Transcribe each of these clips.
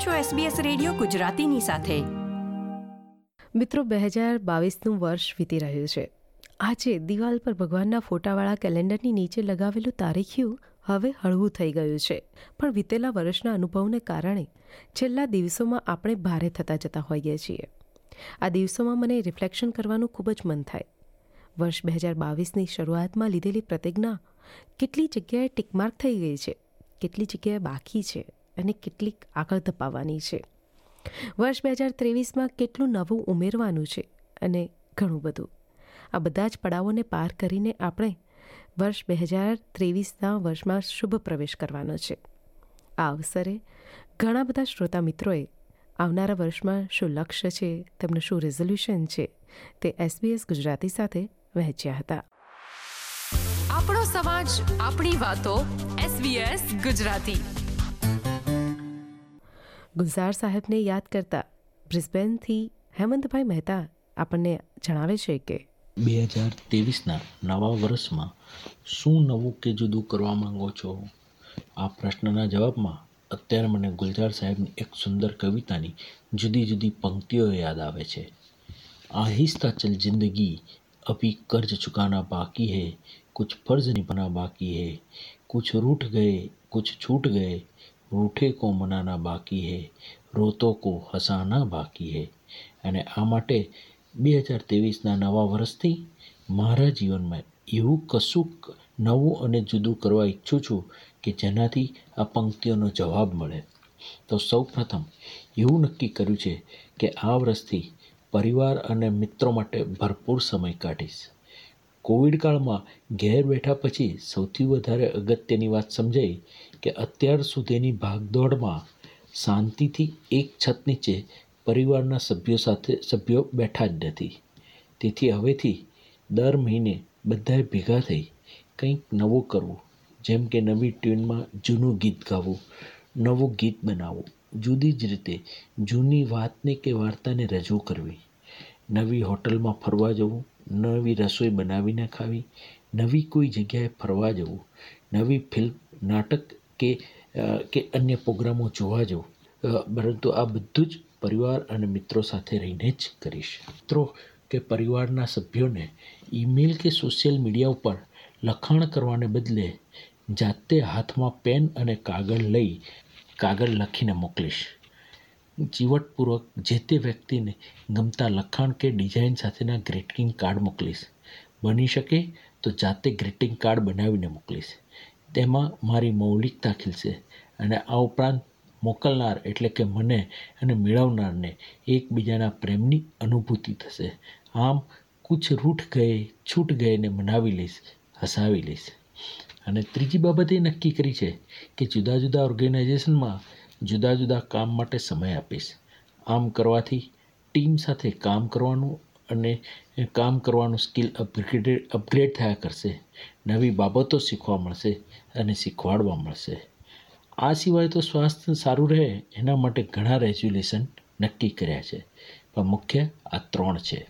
આપ છો SBS radio ગુજરાતીની સાથે. મિત્રો, બે હજાર બાવીસનું વર્ષ વીતી રહ્યું છે. આજે દિવાલ પર ભગવાનના ફોટાવાળા કેલેન્ડરની નીચે લગાવેલું તારીખિયું હવે હળવું થઈ ગયું છે. પણ વીતેલા વર્ષના અનુભવને કારણે છેલ્લા દિવસોમાં આપણે ભારે થતા જતા હોઈએ છીએ. આ દિવસોમાં મને રિફ્લેક્શન કરવાનું ખૂબ જ મન થાય. વર્ષ બે હજાર બાવીસની શરૂઆતમાં લીધેલી પ્રતિજ્ઞા કેટલી જગ્યાએ ટિકમાર્ક થઈ ગઈ છે, કેટલી જગ્યાએ બાકી છે અને કેટલીક આગળ ધપાવવાની છે. વર્ષ બે હજાર ત્રેવીસમાં કેટલું નવું ઉમેરવાનું છે અને ઘણું બધું. આ બધા જ પડાવોને પાર કરીને આપણે વર્ષ બે હજાર ત્રેવીસના વર્ષમાં શુભ પ્રવેશ કરવાનો છે. આ અવસરે ઘણા બધા શ્રોતા મિત્રોએ આવનારા વર્ષમાં શું લક્ષ્ય છે, તેમનું શું રેઝોલ્યુશન છે તે એસબીએસ ગુજરાતી સાથે વહેંચ્યા હતા. આપણો સમાજ, આપણી વાતો એસબીએસ ગુજરાતી. ગુલઝાર સાહેબને યાદ કરતા બ્રિસ્બેનથી હેમંતભાઈ મહેતા આપણને જણાવે છે કે બે હજાર ત્રેવીસના નવા વર્ષમાં શું નવું કે જુદું કરવા માંગો છો આ પ્રશ્નના જવાબમાં અત્યારે મને ગુલજાર સાહેબની એક સુંદર કવિતાની જુદી જુદી પંક્તિઓ યાદ આવે છે આહિસ્તા ચલ જિંદગી अभी कर्ज चुकाना बाकी है कुछ फर्ज निभाना बाकी है कुछ रूठ गए कुछ छूट गए રૂઠે કો મનાના બાકી હૈ, રોતો કો હસાના બાકી હે. અને આ માટે બે હજાર ત્રેવીસના નવા વર્ષથી મારા જીવનમાં એવું કશુંક નવું અને જુદું કરવા ઈચ્છું છું કે જેનાથી આ પંક્તિઓનો જવાબ મળે. તો સૌ પ્રથમ એવું નક્કી કર્યું છે કે આ વર્ષથી પરિવાર અને મિત્રો માટે ભરપૂર સમય કાઢીશ. કોવિડ કાળમાં ઘેર બેઠા પછી સૌથી વધારે અગત્યની વાત સમજાઈ કે અત્યાર સુધીની ભાગદોડમાં શાંતિથી એક છત નીચે પરિવારના સભ્યો સાથે સભ્યો બેઠા જ નથી. તેથી હવેથી દર મહિને બધાએ ભેગા થઈ કંઈક નવું કરવું. જેમ કે નવી ટ્યુનમાં જૂનું ગીત ગાવું, નવું ગીત બનાવવું, જુદી જ રીતે જૂની વાતને કે વાર્તાને રજૂ કરવી. નવી હોટલમાં ફરવા જવું નવી રસોઈ બનાવીને ખાવી, નવી કોઈ જગ્યાએ ફરવા જવું, નવી ફિલ્મ, નાટક કે કે અન્ય પ્રોગ્રામો જોવા જવું. પરંતુ આ બધું જ પરિવાર અને મિત્રો સાથે રહીને જ કરીશ. મિત્રો, કે પરિવારના સભ્યોને ઈમેલ કે સોશિયલ મીડિયા ઉપર લખાણ કરવાને બદલે જાતે હાથમાં પેન અને કાગળ લઈ કાગળ લખીને મોકલીશ. ચીવટપૂર્વક જે તે વ્યક્તિને ગમતા લખાણ કે ડિઝાઇન સાથેના ગ્રીટિંગ કાર્ડ મોકલીશ. બની શકે તો જાતે ગ્રીટિંગ કાર્ડ બનાવીને મોકલીશ. તેમાં મારી મૌલિકતા ખીલશે અને આ ઉપરાંત મોકલનાર એટલે કે મને અને મેળવનારને એકબીજાના પ્રેમની અનુભૂતિ થશે. આમ કુછ રૂઠ ગયે, છૂટ ગયેને મનાવી લઈશ, હસાવી લઈશ. અને ત્રીજી બાબત એ નક્કી કરી છે કે જુદા જુદા ઓર્ગેનાઇઝેશનમાં જુદા જુદા કામ માટે સમય આપીશ આમ કરવાથી ટીમ સાથે કામ કરવાનું અને કામ કરવાનું સ્કિલ અપગ્રેડ અપગ્રેડ થયા કરશે. નવી બાબતો શીખવા મળશે અને શીખવાડવા મળશે. આ સિવાય તો સ્વાસ્થ્ય સારું રહે એના માટે ઘણા રેઝ્યુલેશન નક્કી કર્યા છે. પણ મુખ્ય આ ત્રણ છે.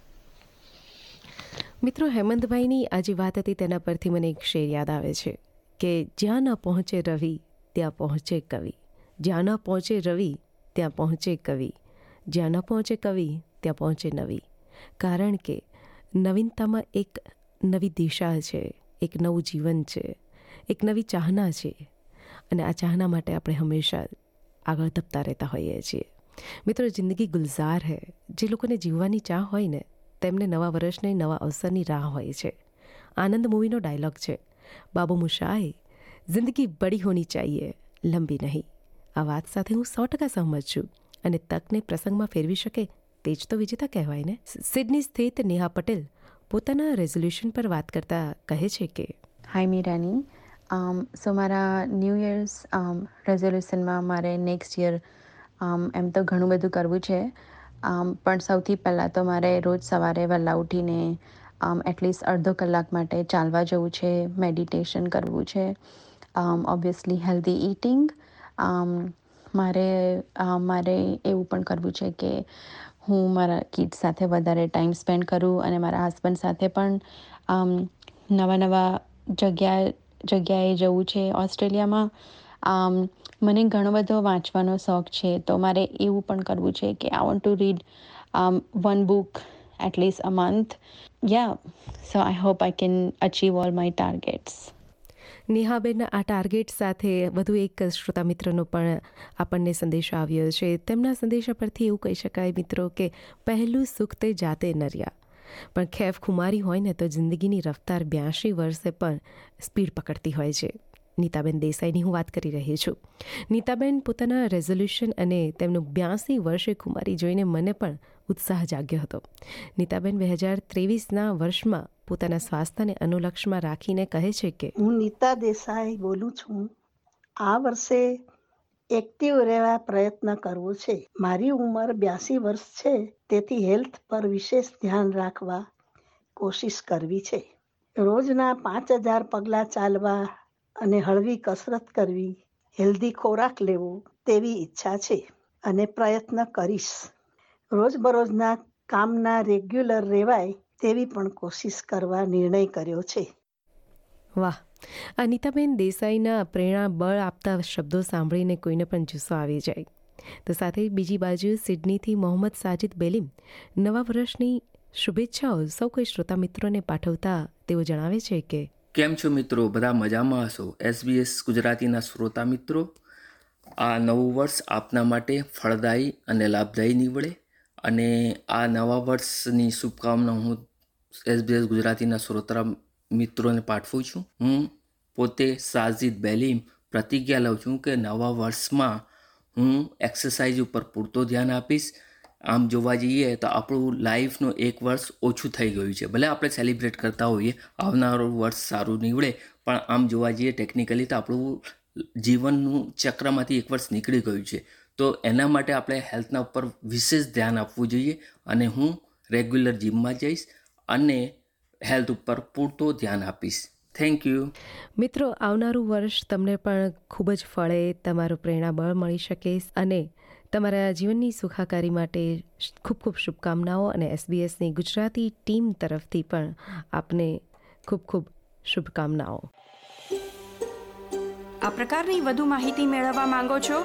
મિત્રો, હેમંતભાઈની આજે વાત હતી તેના પરથી મને એક શેર યાદ આવે છે કે જ્યાં ન પહોંચે રવિ, ત્યાં પહોંચે કવિ. જ્યાં ન પહોંચે રવિ, ત્યાં પહોંચે કવિ. જ્યાં ન પહોંચે કવિ, ત્યાં પહોંચે નવી. કારણ કે નવીનતામાં એક નવી દિશા છે, એક નવું જીવન છે, એક નવી ચાહના છે. અને આ ચાહના માટે આપણે હંમેશા આગળ ધપતા રહેતા હોઈએ છીએ. મિત્રો, જિંદગી ગુલઝાર હે. જે લોકોને જીવવાની ચાહ હોય ને, તેમને નવા વર્ષને, નવા અવસરની રાહ હોય છે. આનંદ મૂવીનો ડાયલોગ છે, બાબુ મુશાએ જિંદગી બડી હોની ચાહીએ, લંબી નહીં. આ વાત સાથે હું સો ટકા સહમત છું. અને તકને પ્રસંગમાં ફેરવી શકે તે જ તો વિજેતા કહેવાય ને? સિડની સ્થિત નેહા પટેલ પોતાના રેઝોલ્યુશન પર વાત કરતા કહે છે કે હાય મીરાની. સો મારા ન્યૂ યર્સ રેઝોલ્યુશનમાં મારે નેક્સ્ટ યર એમ તો ઘણું બધું કરવું છે. પણ સૌથી પહેલાં તો મારે રોજ સવારે વહેલા ઉઠીને એટલીસ્ટ અડધો કલાક માટે ચાલવા જવું છે મેડિટેશન કરવું છે. ઓબ્વિયસલી હેલ્ધી ઇટિંગ મારે મારે એવું પણ કરવું છે કે હું મારા કિડ્સ સાથે વધારે ટાઈમ સ્પેન્ડ કરું અને મારા હસબન્ડ સાથે પણ નવા નવા જગ્યા, જગ્યાએ જવું છે ઓસ્ટ્રેલિયામાં. આમ, મને ઘણો બધો વાંચવાનો શોખ છે, તો મારે એવું પણ કરવું છે કે I want to read one book at least a month yeah so I hope I can achieve all my targets નેહાબેનના આ ટાર્ગેટ સાથે વધુ એક શ્રોતા મિત્રનો પણ આપણને સંદેશો આવ્યો છે. તેમના સંદેશા પરથી એવું કહી શકાય મિત્રો કે પહેલું સુખ તે જાતે નર્યા. પણ ખેફ ખુમારી હોય ને તો જિંદગીની રફતાર બ્યાસી વર્ષે પણ સ્પીડ પકડતી હોય છે. નીતાબેન દેસાઈની હું વાત કરી રહી છું. નીતાબેન પોતાના રેઝોલ્યુશન અને તેમનું બ્યાસી વર્ષે ખુમારી જોઈને મને પણ ઉત્સાહ જાગ્યો હતો. નીતાબેન બે હજાર ત્રેવીસના વર્ષમાં પોતાના સ્વાસ્થ્યને અનુલક્ષમાં રાખીને કહે છે કે, હું નીતા દેસાઈ બોલું છું. આ વર્ષે એક્ટિવ રહેવા પ્રયત્ન કરવો છે. મારી ઉંમર બ્યાસી વર્ષ છે, તેથી હેલ્થ પર વિશેષ ધ્યાન રાખવા કોશિશ કરવી છે. રોજના પાંચ હજાર પગલાં ચાલવા અને હળવી કસરત કરવી હેલ્ધી ખોરાક લેવો તેવી ઈચ્છા છે અને પ્રયત્ન કરીશ. રોજબરોજના કામના રેગ્યુલર રહેવાય તેવી પણ કોશિશ કરવા નિર્ણય કર્યો છે. વાહ. અનિતાબેન દેસાઈના પ્રેરણા બળ આપતા શબ્દો સાંભળીને કોઈને પણ જુસ્સો આવી જાય. તો સાથે બીજી બાજુ સિડનીથી મોહમ્મદ સાજિદ બેલીમ નવા વર્ષની શુભેચ્છાઓ સૌ કોઈ શ્રોતા મિત્રોને પાઠવતા તેઓ જણાવે છે કે કેમ છો મિત્રો? બધા મજામાં હશો? એસબીએસ ગુજરાતીના શ્રોતા મિત્રો આ નવું વર્ષ આપના માટે ફળદાયી અને લાભદાયી નીવડે અને આ નવા વર્ષની શુભકામના હું એસબીએસ ગુજરાતીના શ્રોતરા મિત્રોને પાઠવું છું. હું પોતે સાજિદ બેલીમ પ્રતિજ્ઞા લઉં છું કે નવા વર્ષમાં હું એક્સરસાઇઝ ઉપર પૂરતો ધ્યાન આપીશ. આમ જોવા જઈએ તો આપણું લાઈફનું એક વર્ષ ઓછું થઈ ગયું છે. ભલે આપણે સેલિબ્રેટ કરતા હોઈએ, આવનારું વર્ષ સારું નીવડે, પણ આમ જોવા જઈએ ટેકનિકલી તો આપણું જીવનનું ચક્રમાંથી એક વર્ષ નીકળી ગયું છે. તો એના માટે આપણે હેલ્થના ઉપર વિશેષ ધ્યાન આપવું જોઈએ અને હું રેગ્યુલર જીમમાં જઈશ. અને હેલ્થ ઉપર પૂરતો ધ્યાન આપીશ. થેન્ક યુ મિત્રો આવનારું વર્ષ તમને પણ ખૂબ જ ફળે તમારું પ્રેરણાબળ મળી શકે અને તમારા જીવનની સુખાકારી માટે ખૂબ ખૂબ શુભકામનાઓ અને એસબીએસની ગુજરાતી ટીમ તરફથી પણ આપને ખૂબ ખૂબ શુભકામનાઓ. આ પ્રકારની વધુ માહિતી મેળવવા માંગો છો